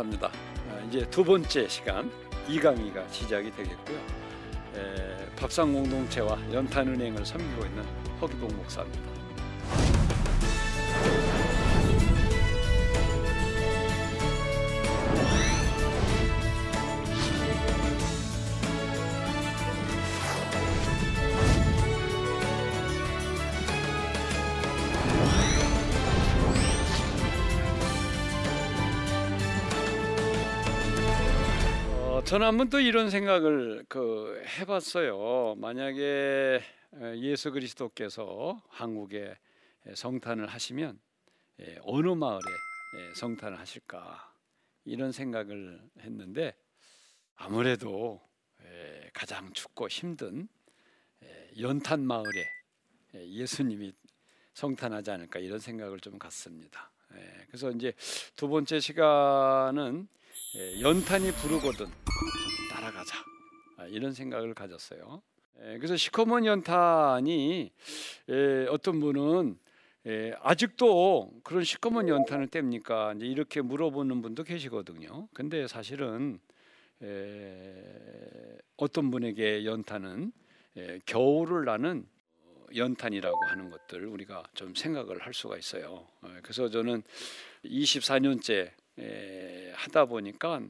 감사합니다. 아, 이제 두 번째 시간 이강의가 시작이 되겠고요. 에, 밥상 공동체와 연탄은행을 섬기고 있는 허기봉 목사입니다. 저는 한번 또 이런 생각을 그 해봤어요. 만약에 에, 예수 그리스도께서 한국에 성탄을 하시면 에, 어느 마을에 에, 성탄을 하실까 이런 생각을 했는데 아무래도 에, 가장 춥고 힘든 에, 연탄 마을에 에, 예수님이 성탄하지 않을까 이런 생각을 좀 갖습니다. 에, 그래서 이제 두 번째 시간은 예, 연탄이 부르거든 좀 따라가자 아, 이런 생각을 가졌어요. 예, 그래서 시커먼 연탄이 예, 어떤 분은 예, 아직도 그런 시커먼 연탄을 뗍니까? 이렇게 물어보는 분도 계시거든요. 근데 사실은 예, 어떤 분에게 연탄은 예, 겨울을 나는 어, 연탄이라고 하는 것들 우리가 좀 생각을 할 수가 있어요. 예, 그래서 저는 24년째 에, 하다 보니까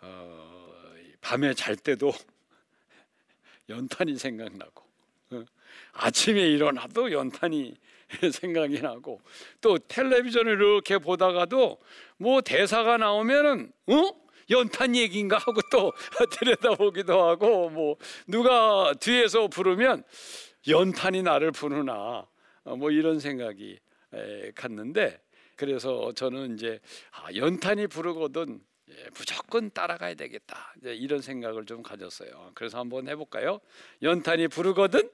어, 밤에 잘 때도 연탄이 생각나고 어, 아침에 일어나도 연탄이 생각이 나고 또 텔레비전을 이렇게 보다가도 뭐 대사가 나오면은 어? 연탄 얘기인가 하고 또 들여다보기도 하고 뭐 누가 뒤에서 부르면 연탄이 나를 부르나 어, 뭐 이런 생각이 에, 갔는데 그래서 저는 이제 아, 연탄이 부르거든 예, 무조건 따라가야 되겠다 이제 이런 생각을 좀 가졌어요. 그래서 한번 해볼까요? 연탄이 부르거든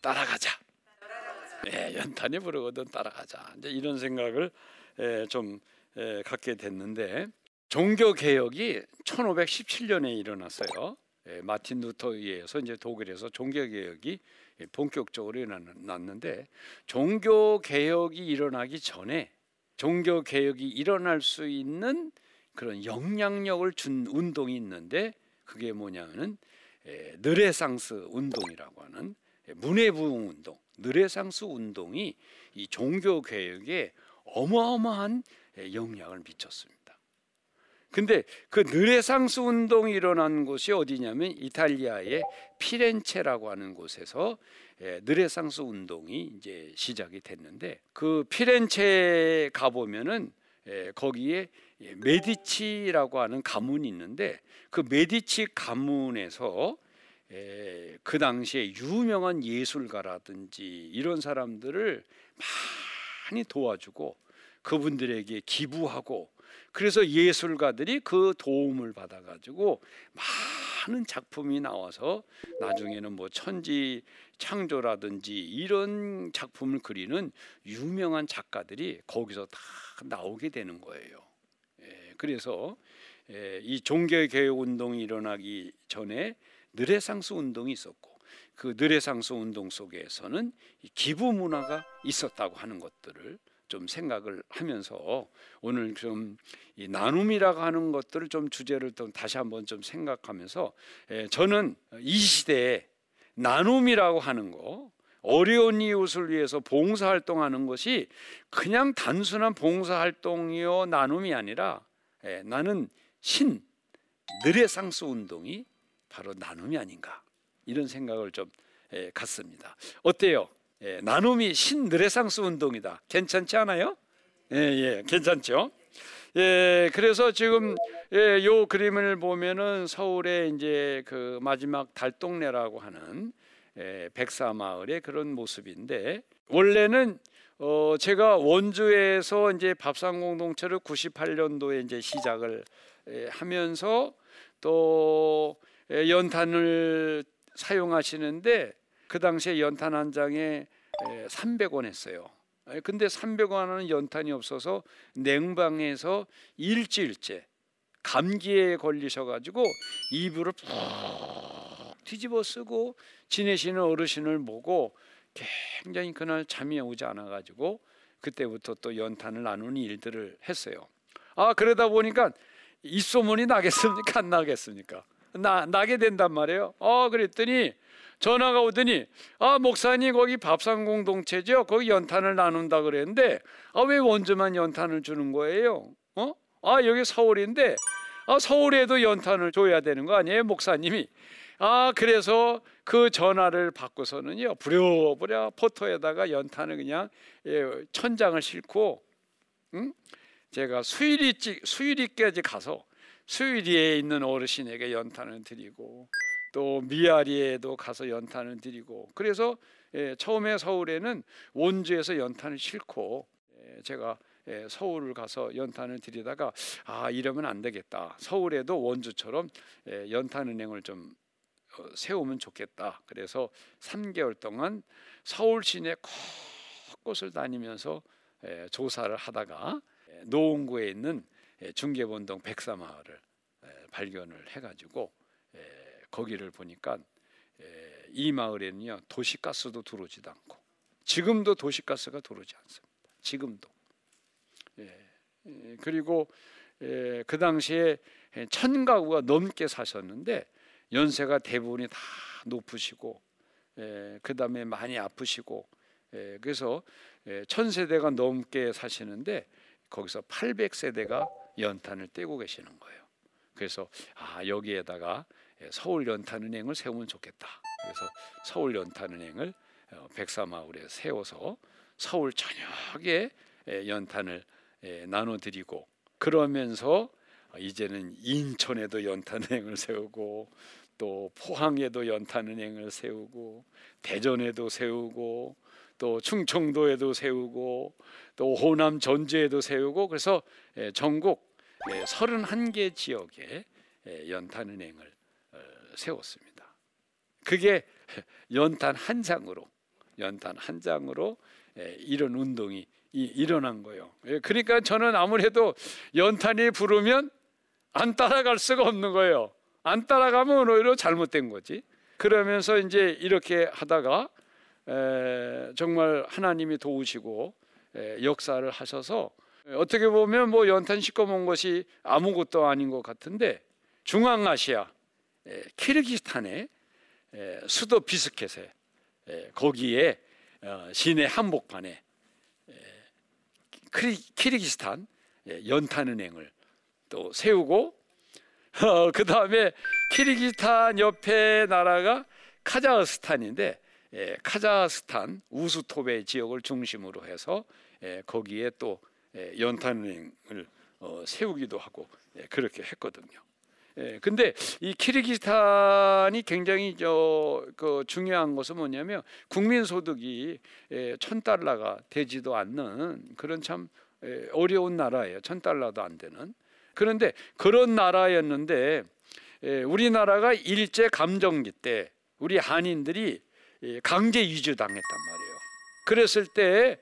따라가자. 예, 연탄이 부르거든 따라가자. 이제 이런 생각을 예, 좀 예, 갖게 됐는데 종교 개혁이 1517년에 일어났어요. 예, 마틴 루터에 의해서 이제 독일에서 종교 개혁이 본격적으로 일어났는데 종교 개혁이 일어나기 전에 종교 개혁이 일어날 수 있는 그런 영향력을 준 운동이 있는데 그게 뭐냐면은 에, 느레상스 운동이라고 하는 에, 문해부흥 운동, 느레상스 운동이 이 종교 개혁에 어마어마한 에, 영향을 미쳤습니다. 근데 그 느레상스 운동이 일어난 곳이 어디냐면 이탈리아의 피렌체라고 하는 곳에서 예, 느레상스 운동이 이제 시작이 됐는데 그 피렌체 가 보면은 예, 거기에 예, 메디치라고 하는 가문이 있는데 그 메디치 가문에서 그 당시에 유명한 예술가라든지 이런 사람들을 많이 도와주고 그분들에게 기부하고 그래서 예술가들이 그 도움을 받아 가지고 많은 작품이 나와서 나중에는 뭐 천지 창조라든지 이런 작품을 그리는 유명한 작가들이 거기서 다 나오게 되는 거예요. 예, 그래서 예, 이 종교 개혁 운동이 일어나기 전에 느레상스 운동이 있었고 그 느레상스 운동 속에서는 기부 문화가 있었다고 하는 것들을 좀 생각을 하면서 오늘 좀 이 나눔이라고 하는 것들을 좀 주제를 좀 다시 한번 좀 생각하면서 예, 저는 이 시대에 나눔이라고 하는 거 어려운 이웃을 위해서 봉사활동하는 것이 그냥 단순한 봉사활동이요 나눔이 아니라 예, 나는 신 느레상스 운동이 바로 나눔이 아닌가 이런 생각을 좀 예, 갖습니다. 어때요? 예, 나눔이 신느레상스 운동이다. 괜찮지 않아요? 예, 예, 괜찮죠? 예, 그래서 지금 예, 요 그림을 보면은 서울의 이제 그 마지막 달동네라고 하는 예, 백사 마을의 그런 모습인데 원래는 어 제가 원주에서 이제 밥상 공동체를 98년도에 이제 시작을 예, 하면서 또 예, 연탄을 사용하시는데 그 당시에 연탄 한 장에 300원 했어요. 근데 300원은 연탄이 없어서 냉방에서 일주일째 감기에 걸리셔가지고 이불을 푹 뒤집어 쓰고 지내시는 어르신을 보고 굉장히 그날 잠이 오지 않아가지고 그때부터 또 연탄을 나누는 일들을 했어요. 아 그러다 보니까 이 소문이 나겠습니까? 안 나겠습니까? 나 나게 된단 말이에요. 어 그랬더니 전화가 오더니 아 목사님 거기 밥상 공동체죠. 거기 연탄을 나눈다 그랬는데 아 왜 원주만 연탄을 주는 거예요? 어? 아 여기 서울인데 아 서울에도 연탄을 줘야 되는 거 아니에요, 목사님이? 아 그래서 그 전화를 받고서는요 부랴부랴 포토에다가 연탄을 그냥 예, 천장을 싣고 응? 제가 수일이 수일이까지 가서 수일이에 있는 어르신에게 연탄을 드리고 또 미아리에도 가서 연탄을 드리고 그래서 예, 처음에 서울에는 원주에서 연탄을 싣고 예, 제가 예, 서울을 가서 연탄을 드리다가 아 이러면 안 되겠다. 서울에도 원주처럼 예, 연탄은행을 좀 어, 세우면 좋겠다. 그래서 3개월 동안 서울 시내 곳곳을 다니면서 예, 조사를 하다가 예, 노원구에 있는 예, 중계본동 백사마을을 예, 발견을 해가지고 예, 거기를 보니까 예, 이 마을에는요 도시가스도 들어오지도 않고 지금도 도시가스가 들어오지 않습니다. 지금도 예, 그리고 그 당시에 천 가구가 넘게 사셨는데 연세가 대부분이 다 높으시고 그 다음에 많이 아프시고 그래서 천 세대가 넘게 사시는데 거기서 800세대가 연탄을 떼고 계시는 거예요. 그래서 아 여기에다가 예, 서울 연탄은행을 세우면 좋겠다. 그래서 서울 연탄은행을 어, 백사마을에 세워서 서울 전역에 예, 연탄을 예, 나눠드리고 그러면서 이제는 인천에도 연탄은행을 세우고 또 포항에도 연탄은행을 세우고 대전에도 세우고 또 충청도에도 세우고 또 호남 전주에도 세우고 그래서 전국 31개 지역에 연탄은행을 세웠습니다. 그게 연탄 한 장으로 연탄 한 장으로 예, 이런 운동이 일어난 거예요. 예, 그러니까 저는 아무래도 연탄이 부르면 안 따라갈 수가 없는 거예요. 안 따라가면 오히려 잘못된 거지. 그러면서 이제 이렇게 하다가 정말 하나님이 도우시고 역사를 하셔서 어떻게 보면 뭐 연탄 씻고 온 것이 아무것도 아닌 것 같은데 중앙아시아 키르기스탄의 수도 비스켓에 거기에 어, 시내 한복판에 키르기스탄 연탄은행을 또 세우고 어, 그 다음에 키르기스탄 옆에 나라가 카자흐스탄인데 카자흐스탄 우수토베 지역을 중심으로 해서 거기에 또 연탄은행을 어, 세우기도 하고 그렇게 했거든요. 예, 근데 이 키르기스탄이 굉장히 저 그 중요한 것은 뭐냐면 국민 소득이 예, 천 달러가 되지도 않는 그런 참 예, 어려운 나라예요. 천 달러도 안 되는. 그런데 그런 나라였는데 예, 우리나라가 일제 감정기 때 우리 한인들이 예, 강제 이주 당했단 말이에요. 그랬을 때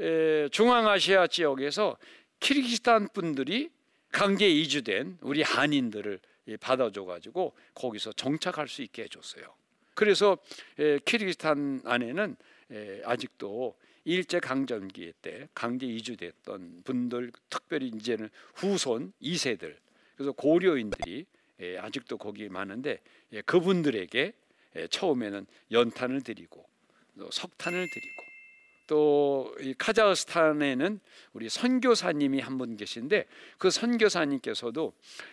예, 중앙아시아 지역에서 키르기스탄 분들이 강제 이주된 우리 한인들을 받아줘 가지고 거기서 정착할 수 있게 해줬어요. 그래서 키르기스탄 안에는 아직도 일제 강점기 때 강제 이주됐던 분들 특별히 이제는 후손 2세들 그래서 고려인들이 아직도 거기 많은데 그분들에게 처음에는 연탄을 드리고 석탄을 드리고 또 이 카자흐스탄에는 우리 선교사님이 한 분 계신데 그 선교사님께서도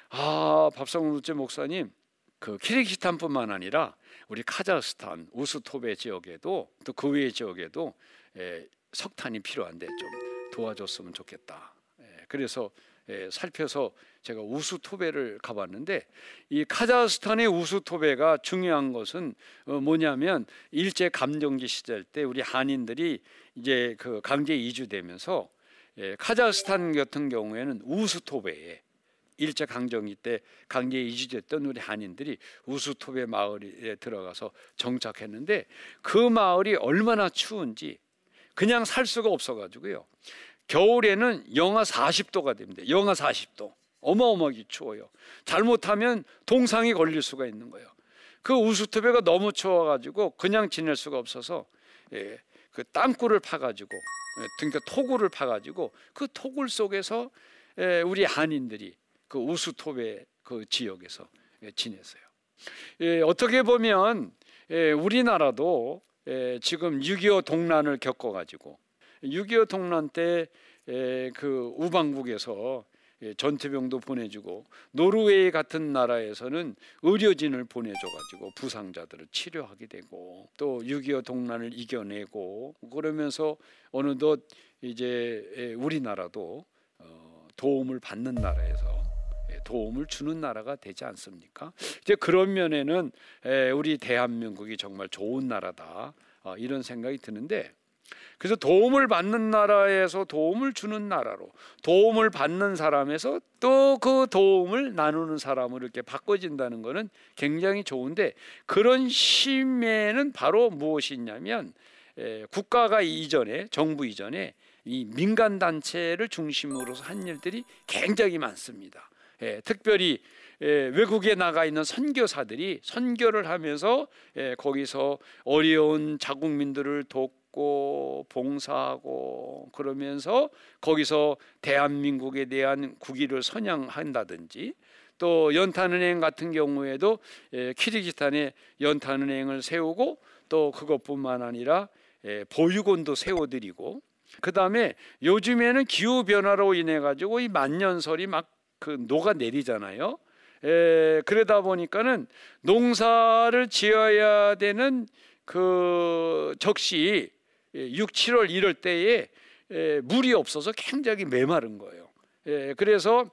아 밥상우째 목사님 그 키르기스탄뿐만 아니라 우리 카자흐스탄 우스토베 지역에도 또 그 외의 지역에도 에, 석탄이 필요한데 좀 도와줬으면 좋겠다. 에, 그래서 에, 살펴서 제가 우수토베를 가봤는데 이 카자흐스탄의 우수토베가 중요한 것은 어, 뭐냐면 일제 감정기 시절 때 우리 한인들이 이제 그 강제 이주되면서 예, 카자흐스탄 같은 경우에는 우수토베에 일제 강점기 때 강제 이주됐던 우리 한인들이 우수토베 마을에 들어가서 정착했는데 그 마을이 얼마나 추운지 그냥 살 수가 없어가지고요. 겨울에는 영하 40도가 됩니다. 영하 40도. 어마어마하게 추워요. 잘못하면 동상이 걸릴 수가 있는 거예요. 그 우수토베가 너무 추워가지고 그냥 지낼 수가 없어서 예, 그 땅굴을 파가지고 예, 그러니까 토굴을 파가지고 그 토굴 속에서 에, 우리 한인들이 그 우수톱의 그 지역에서 예, 지냈어요. 예, 어떻게 보면 예, 우리나라도 예, 지금 6.25 동란을 겪어가지고 6.25 동란 때 그 우방국에서 예, 전투병도 보내주고 노르웨이 같은 나라에서는 의료진을 보내줘가지고 부상자들을 치료하게 되고 또 6.25 동란을 이겨내고 그러면서 어느덧 이제 예, 우리나라도 어, 도움을 받는 나라에서 예, 도움을 주는 나라가 되지 않습니까? 이제 그런 면에는 우리 대한민국이 정말 좋은 나라다 어, 이런 생각이 드는데 그래서 도움을 받는 나라에서 도움을 주는 나라로 도움을 받는 사람에서 또 그 도움을 나누는 사람으로 이렇게 바꿔진다는 것은 굉장히 좋은데 그런 심에는 바로 무엇이냐면 국가가 이전에 정부 이전에 이 민간 단체를 중심으로서 한 일들이 굉장히 많습니다. 예, 특별히 예, 외국에 나가 있는 선교사들이 선교를 하면서 예, 거기서 어려운 자국민들을 돕고 봉사하고 그러면서 거기서 대한민국에 대한 국위를 선양한다든지 또 연탄은행 같은 경우에도 예, 키르기스탄에 연탄은행을 세우고 또 그것뿐만 아니라 예, 보육원도 세워드리고 그 다음에 요즘에는 기후 변화로 인해 가지고 이 만년설이 막 그 녹아 내리잖아요. 에, 그러다 보니까는 농사를 지어야 되는 그 적시 6, 7월 이럴 때에 에, 물이 없어서 굉장히 메마른 거예요. 에, 그래서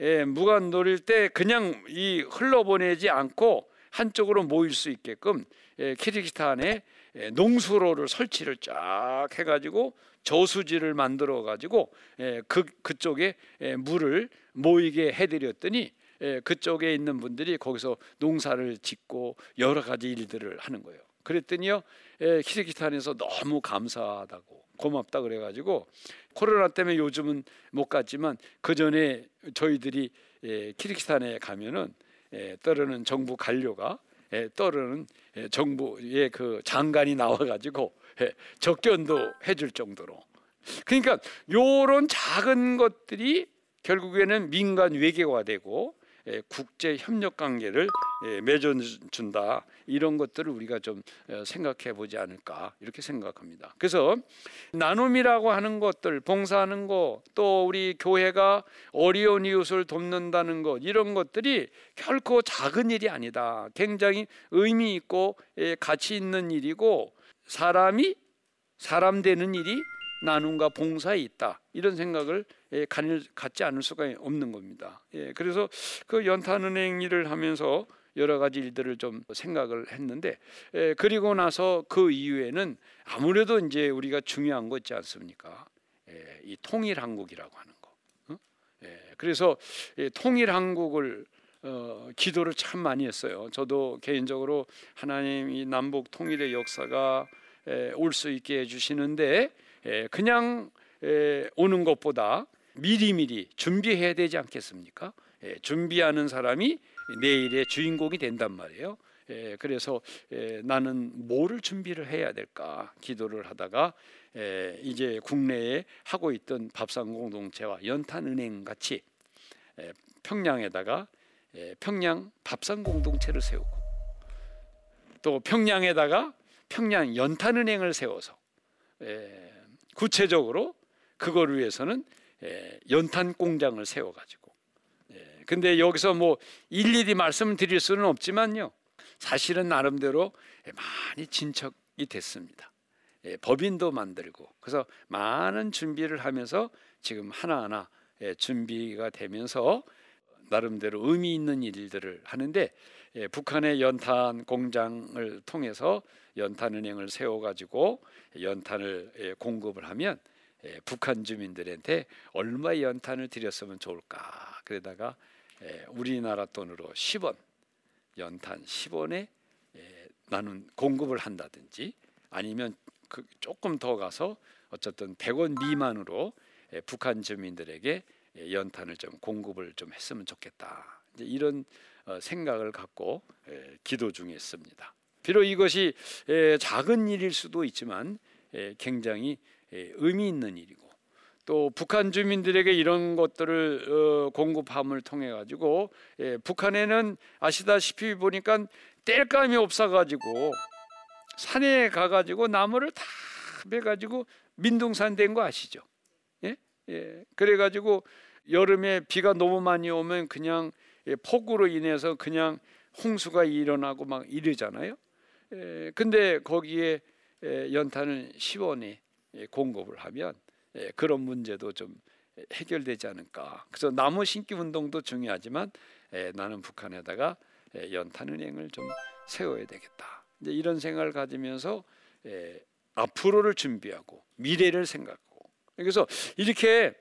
에, 무간 노릴 때 그냥 이 흘러보내지 않고 한쪽으로 모일 수 있게끔 에, 키르기스탄에 에, 농수로를 설치를 쫙 해가지고 저수지를 만들어 가지고 그 그쪽에 물을 모이게 해드렸더니 예, 그쪽에 있는 분들이 거기서 농사를 짓고 여러 가지 일들을 하는 거예요. 그랬더니요, 예, 키르기스탄에서 너무 감사하다고 고맙다 그래가지고 코로나 때문에 요즘은 못 갔지만 그 전에 저희들이 예, 키르기스탄에 가면은 떠르는 정부 관료가 떠르는 정부의 그 장관이 나와가지고 접견도 해줄 정도로. 그러니까 요런 작은 것들이 결국에는 민간 외교가 되고 예, 국제 협력 관계를 예, 맺어준다 이런 것들을 우리가 좀 어, 생각해 보지 않을까 이렇게 생각합니다. 그래서 나눔이라고 하는 것들 봉사하는 것 또 우리 교회가 어려운 이웃을 돕는다는 것 이런 것들이 결코 작은 일이 아니다. 굉장히 의미 있고 예, 가치 있는 일이고 사람이 사람 되는 일이 나눔과 봉사에 있다 이런 생각을 예, 갖지 않을 수가 없는 겁니다. 예, 그래서 그 연탄은행 일을 하면서 여러 가지 일들을 좀 생각을 했는데 예, 그리고 나서 그 이후에는 아무래도 이제 우리가 중요한 거 있지 않습니까? 이 통일 한국이라고 하는 거. 그래서 통일 한국을 어, 기도를 참 많이 했어요. 저도 개인적으로 하나님 이 남북 통일의 역사가 올 수 있게 해주시는데 그냥 오는 것보다 미리미리 준비해야 되지 않겠습니까? 준비하는 사람이 내일의 주인공이 된단 말이에요. 그래서 나는 뭐를 준비를 해야 될까 기도를 하다가 이제 국내에 하고 있던 밥상 공동체와 연탄은행 같이 평양에다가 평양 밥상 공동체를 세우고 또 평양에다가 평양 연탄은행을 세워서 구체적으로 그걸 위해서는 예, 연탄 공장을 세워 가지고 예, 근데 여기서 뭐 일일이 말씀드릴 수는 없지만요. 사실은 나름대로 많이 진척이 됐습니다. 예, 법인도 만들고 그래서 많은 준비를 하면서 지금 하나하나 준비가 되면서 나름대로 의미 있는 일들을 하는데 북한의 연탄 공장을 통해서 연탄 은행을 세워 가지고 연탄을 공급을 하면 북한 주민들한테 얼마 연탄을 드렸으면 좋을까 그러다가 우리나라 돈으로 10원 연탄 10원에 나는 공급을 한다든지 아니면 그 조금 더 가서 어쨌든 100원 미만으로 북한 주민들에게 연탄을 좀 공급을 좀 했으면 좋겠다. 이런 어, 생각을 갖고 기도 중에 있습니다. 비록 이것이 작은 일일 수도 있지만 굉장히 의미 있는 일이고 또 북한 주민들에게 이런 것들을 어, 공급함을 통해 가지고 예, 북한에는 아시다시피 보니까 땔감이 없어가지고 산에 가가지고 나무를 다 베가지고 민둥산 된 거 아시죠? 예? 예. 그래가지고 여름에 비가 너무 많이 오면 그냥 예, 폭우로 인해서 그냥 홍수가 일어나고 막 이러잖아요. 예, 근데 거기에 예, 연탄을 시원히 예, 공급을 하면 예, 그런 문제도 좀 해결되지 않을까. 그래서 나무 심기 운동도 중요하지만 예, 나는 북한에다가 예, 연탄 은행을 좀 세워야 되겠다. 이제 이런 생각을 가지면서 예, 앞으로를 준비하고 미래를 생각하고 그래서 이렇게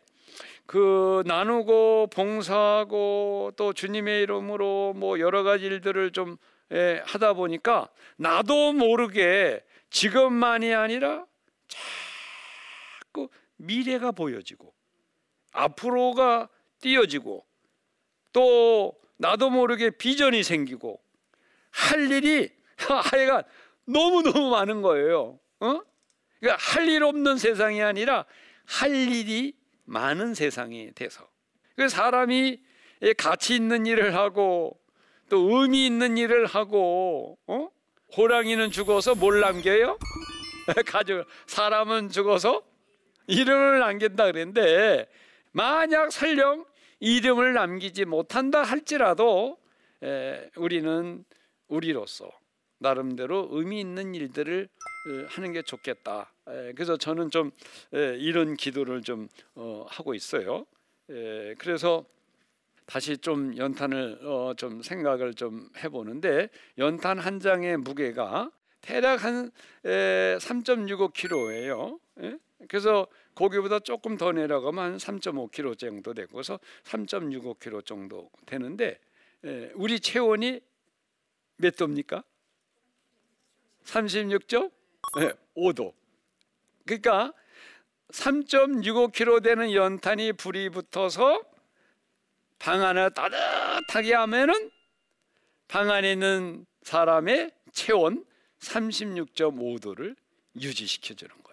그 나누고 봉사하고 또 주님의 이름으로 뭐 여러 가지 일들을 좀 예, 하다 보니까 나도 모르게 지금만이 아니라 자꾸 미래가 보여지고 앞으로가 띄어지고 또 나도 모르게 비전이 생기고 할 일이 하여간 너무 너무 많은 거예요. 어? 그러니까 할 일 없는 세상이 아니라 할 일이 많은 세상이 돼서 그 사람이 가치 있는 일을 하고 또 의미 있는 일을 하고 어? 호랑이는 죽어서 뭘 남겨요? 가족 사람은 죽어서 이름을 남긴다 그랬는데 만약 설령 이름을 남기지 못한다 할지라도 에, 우리는 우리로서 나름대로 의미 있는 일들을 하는 게 좋겠다. 그래서 저는 좀 이런 기도를 좀 어, 하고 있어요. 그래서 다시 좀 연탄을 어, 좀 생각을 좀 해보는데 연탄 한 장의 무게가 대략 한 3.65kg예요. 그래서 고기보다 조금 더 내려가면 한 3.5kg 정도 되고서 3.65kg 정도 되는데 우리 체온이 몇 도입니까? 36점? 네, 5도. 그러니까 3.65kg 되는 연탄이 불이 붙어서 방 안을 따뜻하게 하면은 방 안에 있는 사람의 체온 36.5도를 유지시켜 주는 거예요.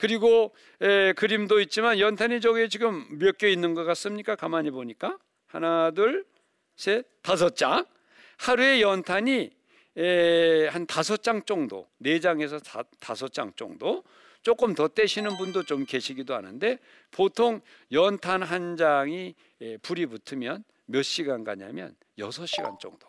그리고 에, 그림도 있지만 연탄이 저기 지금 몇 개 있는 것 같습니까? 가만히 보니까 하나, 둘, 셋, 다섯 장. 하루에 연탄이 에, 한 다섯 장 정도, 네 장에서 다, 다섯 장 정도. 조금 더 떼시는 분도 좀 계시기도 하는데 보통 연탄 한 장이 에, 불이 붙으면 몇 시간 가냐면 여섯 시간 정도.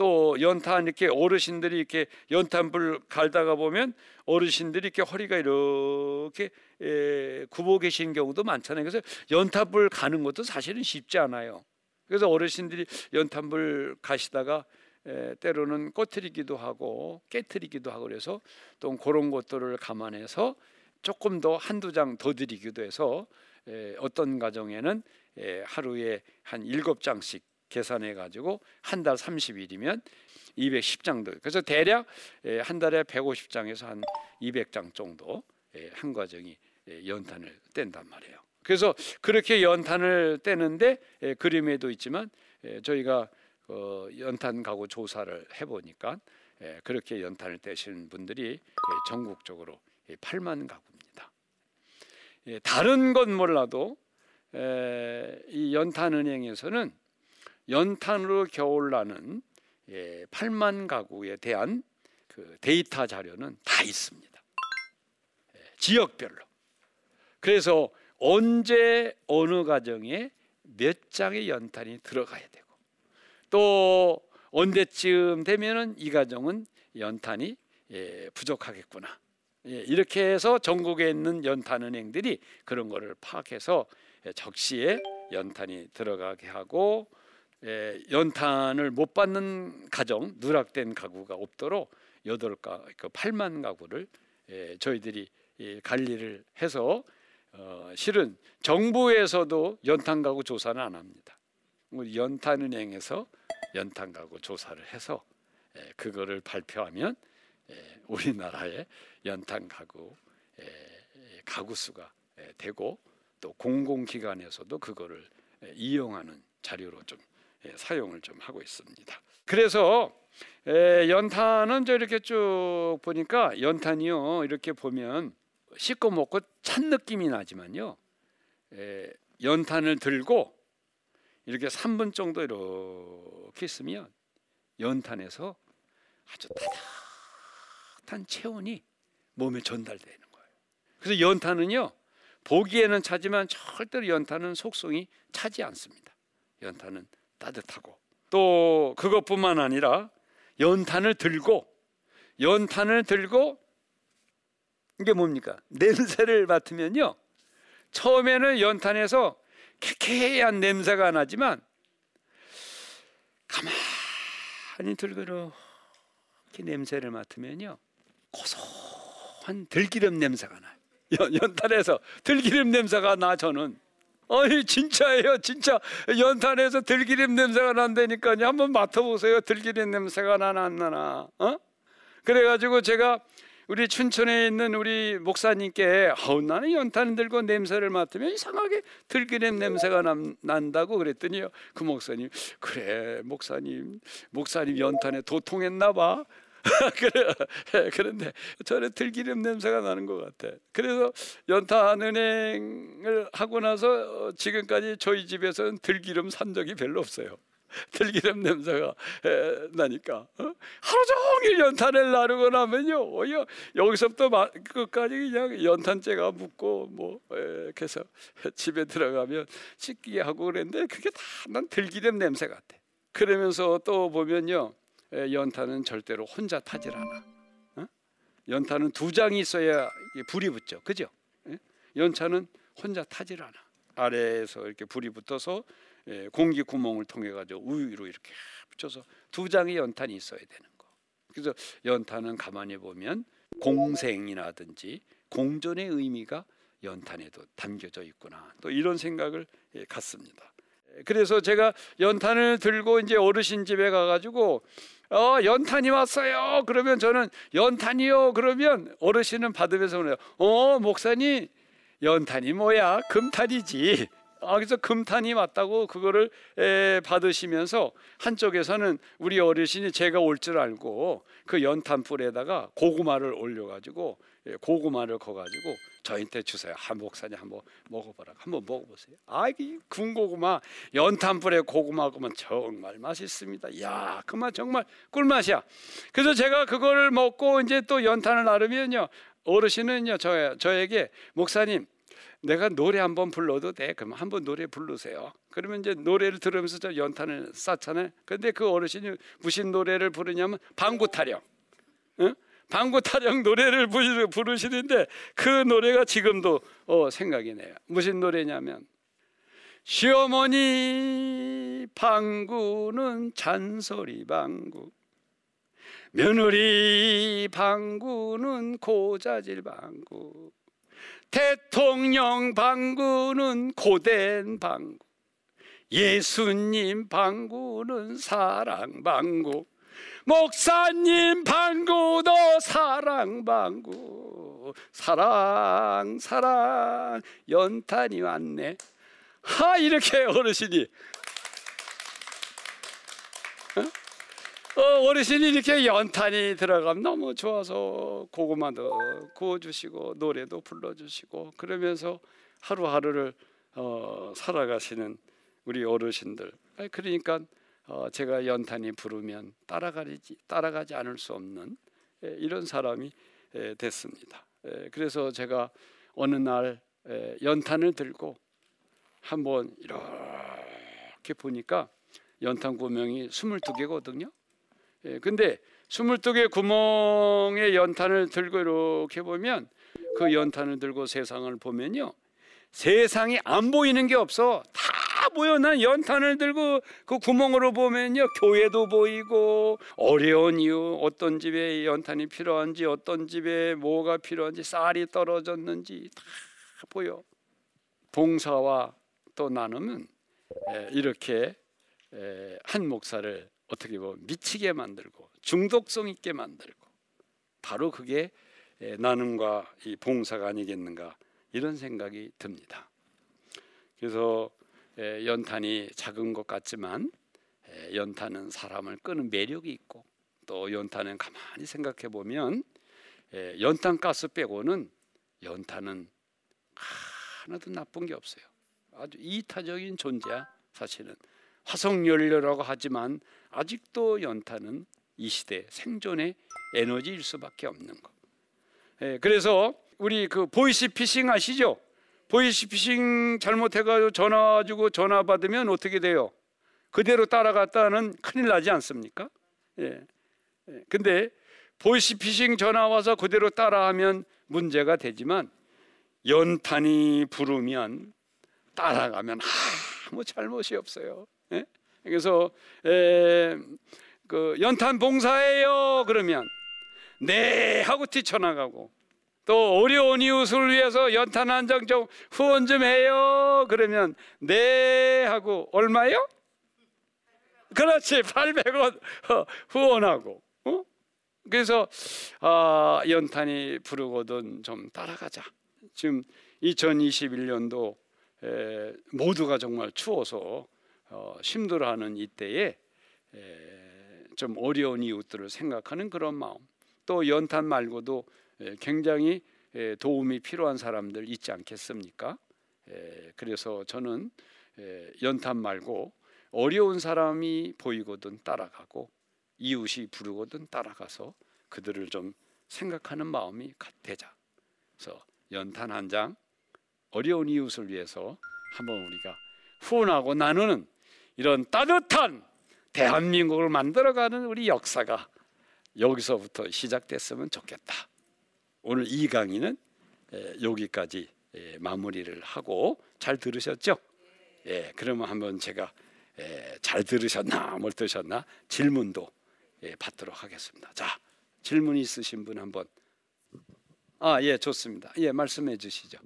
또 연탄 이렇게 어르신들이 이렇게 연탄불 갈다가 보면 어르신들이 이렇게 허리가 이렇게 에, 굽어 계신 경우도 많잖아요. 그래서 연탄불 가는 것도 사실은 쉽지 않아요. 그래서 어르신들이 연탄불 가시다가 에, 때로는 꼬트리기도 하고 깨트리기도 하고 그래서 또 그런 것들을 감안해서 조금 더 한두 장 더 드리기도 해서 에, 어떤 가정에는 에, 하루에 한 일곱 장씩 계산해 가지고 한 달 30일이면 210장도 그래서 대략 한 달에 150장에서 한 200장 정도 한 가정이 연탄을 뗀단 말이에요. 그래서 그렇게 연탄을 떼는데 그림에도 있지만 저희가 어, 연탄 가구 조사를 해보니까 그렇게 연탄을 떼시는 분들이 전국적으로 8만 가구입니다. 다른 건 몰라도 이 연탄은행에서는 연탄으로 겨울나는 8만 가구에 대한 그 데이터 자료는 다 있습니다. 지역별로. 그래서 언제 어느 가정에 몇 장의 연탄이 들어가야 되고 또 언제쯤 되면은 이 가정은 연탄이 부족하겠구나. 이렇게 해서 전국에 있는 연탄 은행들이 그런 거를 파악해서 적시에 연탄이 들어가게 하고 연탄을 못 받는 가정 누락된 가구가 없도록 여덟 가 그 8만 가구를 저희들이 관리를 해서 어, 실은 정부에서도 연탄 가구 조사는 안 합니다. 연탄은행에서 연탄 가구 조사를 해서 그거를 발표하면 우리나라의 연탄 가구 가구 수가 되고 또 공공기관에서도 그거를 이용하는 자료로 좀 사용을 좀 하고 있습니다. 그래서 연탄은 저 이렇게 쭉 보니까 연탄이요 이렇게 보면 씻고 먹고 찬 느낌이 나지만요 에, 연탄을 들고 이렇게 3분 정도 이렇게 있으면 연탄에서 아주 따뜻한 체온이 몸에 전달되는 거예요. 그래서 연탄은요 보기에는 차지만 절대로 연탄은 속성이 차지 않습니다. 연탄은 따뜻하고 또 그것뿐만 아니라 연탄을 들고 연탄을 들고 이게 뭡니까? 냄새를 맡으면요. 처음에는 연탄에서 쾌쾌한 냄새가 나지만 가만히 들고 이렇게 냄새를 맡으면요. 고소한 들기름 냄새가 나요. 연, 연탄에서 들기름 냄새가 나 저는 아니 진짜예요 진짜. 연탄에서 들기름 냄새가 난다니까요. 한번 맡아보세요 들기름 냄새가 나나 안 나나. 어? 그래가지고 제가 우리 춘천에 있는 우리 목사님께 아우 나는 연탄 들고 냄새를 맡으면 이상하게 들기름 냄새가 남, 난다고 그랬더니요. 그 목사님 그래 목사님 목사님 연탄에 도통했나 봐 그래, 그런데 저는 들기름 냄새가 나는 것 같아. 그래서 연탄 은행을 하고 나서 지금까지 저희 집에서는 들기름 산 적이 별로 없어요. 들기름 냄새가 에, 나니까 어? 하루 종일 연탄을 나르고 나면요 어, 여기서부터 끝까지 그냥 연탄재가 묻고 뭐 에, 그래서 집에 들어가면 씻기 하고 그랬는데 그게 다 난 들기름 냄새 같아. 그러면서 또 보면요 연탄은 절대로 혼자 타질 않아. 어? 연탄은 두 장이 있어야 불이 붙죠. 그죠? 연탄은 혼자 타질 않아. 아래에서 이렇게 불이 붙어서 공기 구멍을 통해 가지고 우위로 이렇게 붙여서 두 장의 연탄이 있어야 되는 거. 그래서 연탄은 가만히 보면 공생이라든지 공존의 의미가 연탄에도 담겨져 있구나. 또 이런 생각을 갖습니다. 그래서 제가 연탄을 들고 이제 어르신 집에 가가지고 어 연탄이 왔어요. 그러면 저는 연탄이요. 그러면 어르신은 받으면서 그래요. 어 목사님 연탄이 뭐야? 금탄이지. 아, 그래서 금탄이 왔다고 그거를 에, 받으시면서 한쪽에서는 우리 어르신이 제가 올 줄 알고 그 연탄불에다가 고구마를 올려가지고 예, 고구마를 커가지고 저한테 주세요. 한 목사님 한번 먹어보라. 한번 먹어보세요. 아, 이게 군고구마 연탄불에 고구마 먹으면 정말 맛있습니다. 야, 그 맛 정말 꿀맛이야. 그래서 제가 그거를 먹고 이제 또 연탄을 나르면요. 어르신은요, 저, 저에게 목사님 내가 노래 한번 불러도 돼. 그럼 한번 노래 부르세요. 그러면 이제 노래를 들으면서 저 연탄을 쌓잖아요. 근데 그 어르신이 무슨 노래를 부르냐면 방구 타령. 응? 방구 타령 노래를 부르시는데 그 노래가 지금도 어, 생각이 나요. 무슨 노래냐면 시어머니 방구는 잔소리 방구 며느리 방구는 고자질 방구 대통령 방구는 고된 방구 예수님 방구는 사랑 방구 목사님 방구도 사랑 방구. 사랑 사랑. 연탄이 왔네. 하 이렇게 어르신이. 어? 어르신이 이렇게 연탄이 들어가면 너무 좋아서 고구마도 구워주시고 노래도 불러주시고 그러면서 하루하루를 어, 살아가시는 우리 어르신들. 그러니까 어, 제가 연탄이 부르면 따라가지 따라가지 않을 수 없는 에, 이런 사람이 에, 됐습니다. 에, 그래서 제가 어느 날 에, 연탄을 들고 한번 이렇게 보니까 연탄 구멍이 22개거든요. 예, 근데 22개 구멍에 연탄을 들고 이렇게 보면 그 연탄을 들고 세상을 보면요. 세상이 안 보이는 게 없어. 다 보여. 난 연탄을 들고 그 구멍으로 보면요. 교회도 보이고 어려운 이유, 어떤 집에 연탄이 필요한지, 어떤 집에 뭐가 필요한지, 쌀이 떨어졌는지 다 보여. 봉사와 또 나누면 이렇게 한 목사를 어떻게 보면 미치게 만들고 중독성 있게 만들고 바로 그게 나눔과 이 봉사가 아니겠는가 이런 생각이 듭니다. 그래서 연탄이 작은 것 같지만 연탄은 사람을 끄는 매력이 있고 또 연탄은 가만히 생각해 보면 연탄 가스 빼고는 연탄은 하나도 나쁜 게 없어요. 아주 이타적인 존재야 사실은 화석 연료라고 하지만 아직도 연탄은 이 시대 생존의 에너지일 수밖에 없는 거. 예, 그래서 우리 그 보이스 피싱 아시죠? 보이스피싱 잘못해가지고 전화 주고 전화 받으면 어떻게 돼요? 그대로 따라갔다는 큰일 나지 않습니까? 예. 예. 근데 보이스피싱 전화 와서 그대로 따라하면 문제가 되지만 연탄이 부르면 따라가면 아무 잘못이 없어요. 예? 그래서 에, 그 연탄 봉사해요 그러면 네 하고 뛰쳐나가고 또 어려운 이웃을 위해서 연탄 한 장 좀 후원 좀 해요 그러면 네 하고 얼마요? 그렇지 800원 후원하고 어? 그래서 아, 연탄이 부르거든 좀 따라가자 지금 2021년도 에, 모두가 정말 추워서 어, 힘들어하는 이때에 에, 좀 어려운 이웃들을 생각하는 그런 마음 또 연탄 말고도 에, 굉장히 에, 도움이 필요한 사람들 있지 않겠습니까? 에, 그래서 저는 에, 연탄 말고 어려운 사람이 보이거든 따라가고 이웃이 부르거든 따라가서 그들을 좀 생각하는 마음이 되자. 그래서 연탄 한 장 어려운 이웃을 위해서 한번 우리가 후원하고 나누는 이런 따뜻한 대한민국을 만들어가는 우리 역사가 여기서부터 시작됐으면 좋겠다. 오늘 이 강의는 여기까지 마무리를 하고 잘 들으셨죠? 예, 그러면 한번 제가 잘 들으셨나 못 들으셨나 질문도 받도록 하겠습니다. 자, 질문 있으신 분 한번 아, 예, 좋습니다. 예, 말씀해 주시죠.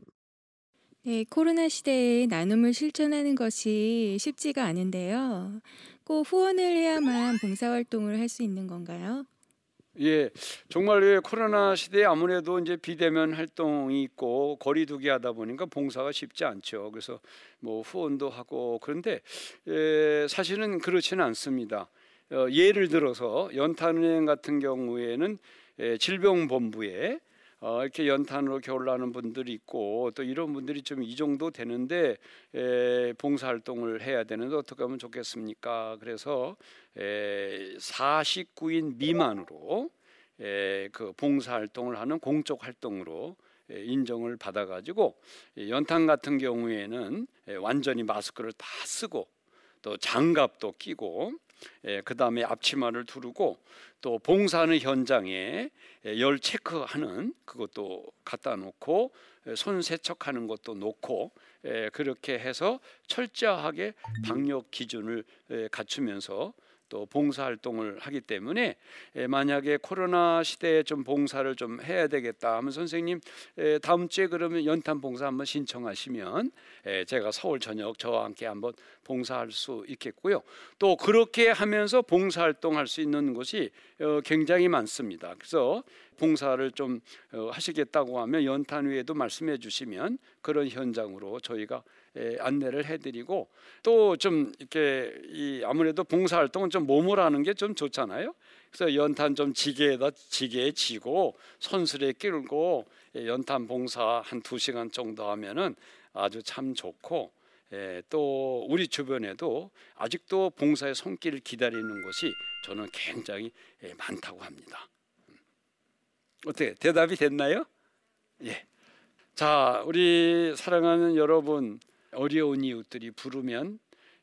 네, 코로나 시대에 나눔을 실천하는 것이 쉽지가 않은데요. 꼭 후원을 해야만 봉사활동을 할 수 있는 건가요? 예, 정말 예, 코로나 시대에 아무래도 이제 비대면 활동이 있고 거리두기 하다 보니까 봉사가 쉽지 않죠. 그래서 뭐 후원도 하고 그런데 예, 사실은 그렇지는 않습니다. 어, 예를 들어서 연탄은행 같은 경우에는 예, 질병본부에 어, 이렇게 연탄으로 겨울 나는 분들이 있고 또 이런 분들이 좀 이 정도 되는데 에, 봉사활동을 해야 되는데 어떻게 하면 좋겠습니까? 그래서 에, 49인 미만으로 에, 그 봉사활동을 하는 공적 활동으로 에, 인정을 받아가지고 연탄 같은 경우에는 에, 완전히 마스크를 다 쓰고 또 장갑도 끼고 예, 그 다음에 앞치마를 두르고 또 봉사하는 현장에 예, 열 체크하는 그것도 갖다 놓고 예, 손 세척하는 것도 놓고 예, 그렇게 해서 철저하게 방역 기준을 예, 갖추면서 또 봉사 활동을 하기 때문에 예, 만약에 코로나 시대에 좀 봉사를 좀 해야 되겠다 하면 선생님 예, 다음 주에 그러면 연탄 봉사 한번 신청하시면 예, 제가 서울 저녁 저와 함께 한번 봉사할 수 있겠고요. 또 그렇게 하면서 봉사 활동할 수 있는 곳이 어, 굉장히 많습니다. 그래서 봉사를 좀 어, 하시겠다고 하면 연탄 위에도 말씀해 주시면 그런 현장으로 저희가 예, 안내를 해드리고 또 좀 이렇게 이 아무래도 봉사 활동은 좀 몸을 하는 게 좀 좋잖아요. 그래서 연탄 좀 지게에다 지게에 지고 손수레 예, 연탄 봉사 한 두 시간 정도 하면은 아주 참 좋고 예, 또 우리 주변에도 아직도 봉사의 손길을 기다리는 곳이 저는 굉장히 예, 많다고 합니다. 음. 어떻게 대답이 됐나요? 예. 자, 우리 사랑하는 여러분 어려운 이웃들이 부르면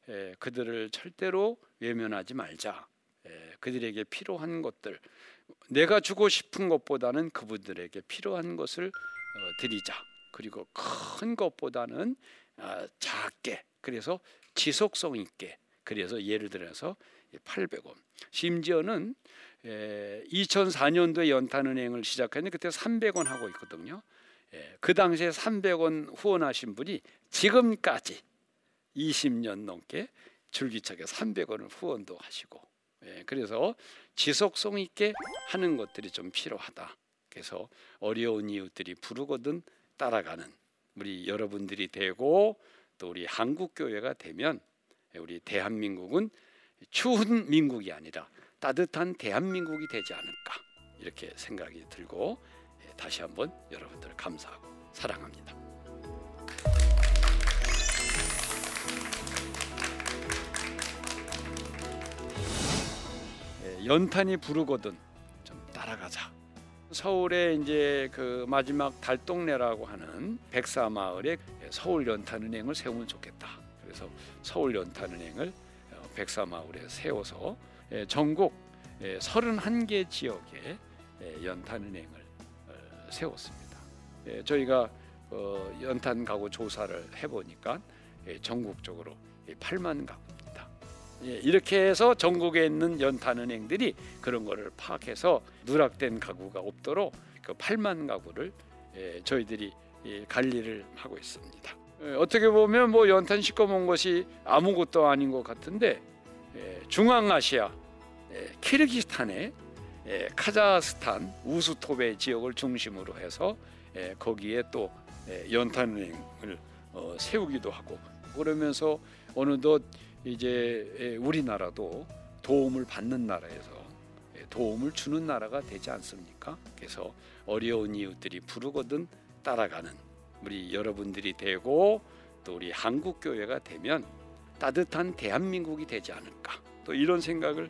에, 그들을 절대로 외면하지 말자. 에, 그들에게 필요한 것들 내가 주고 싶은 것보다는 그분들에게 필요한 것을 어, 드리자. 그리고 큰 것보다는 아, 작게 그래서 지속성 있게 그래서 예를 들어서 800원 심지어는 에, 2004년도에 연탄은행을 시작했는데 그때 300원 하고 있거든요. 예, 그 당시에 300원 후원하신 분이 지금까지 20년 넘게 줄기차게 300원을 후원도 하시고 예, 그래서 지속성 있게 하는 것들이 좀 필요하다. 그래서 어려운 이웃들이 부르거든 따라가는 우리 여러분들이 되고 또 우리 한국 교회가 되면 우리 대한민국은 추운 민국이 아니라 따뜻한 대한민국이 되지 않을까 이렇게 생각이 들고 예, 다시 한번 여러분들 감사하고 사랑합니다. 예, 연탄이 부르거든 좀 따라가자. 서울의 이제 그 마지막 달동네라고 하는 백사마을에 예, 서울 연탄은행을 세우면 좋겠다. 그래서 서울 연탄은행을 어, 백사마을에 세워서 전국 31개 지역에 예, 연탄은행을 어, 세웠습니다. 예, 저희가 어, 연탄 가구 조사를 해보니까 예, 전국적으로 8만 가구입니다. 예, 이렇게 해서 전국에 있는 연탄은행들이 그런 거를 파악해서 누락된 가구가 없도록 그 8만 가구를 예, 저희들이 예, 관리를 하고 있습니다. 예, 어떻게 보면 뭐 연탄 시꺼먼 것이 아무것도 아닌 것 같은데 예, 중앙아시아 예, 키르기스탄의 예, 카자흐스탄 우수토베 지역을 중심으로 해서 예, 거기에 또 예, 연탄은행을 어, 세우기도 하고 그러면서 어느덧 이제 예, 우리나라도 도움을 받는 나라에서 예, 도움을 주는 나라가 되지 않습니까? 그래서 어려운 이웃들이 부르거든 따라가는 우리 여러분들이 되고 또 우리 한국 교회가 되면 따뜻한 대한민국이 되지 않을까 또 이런 생각을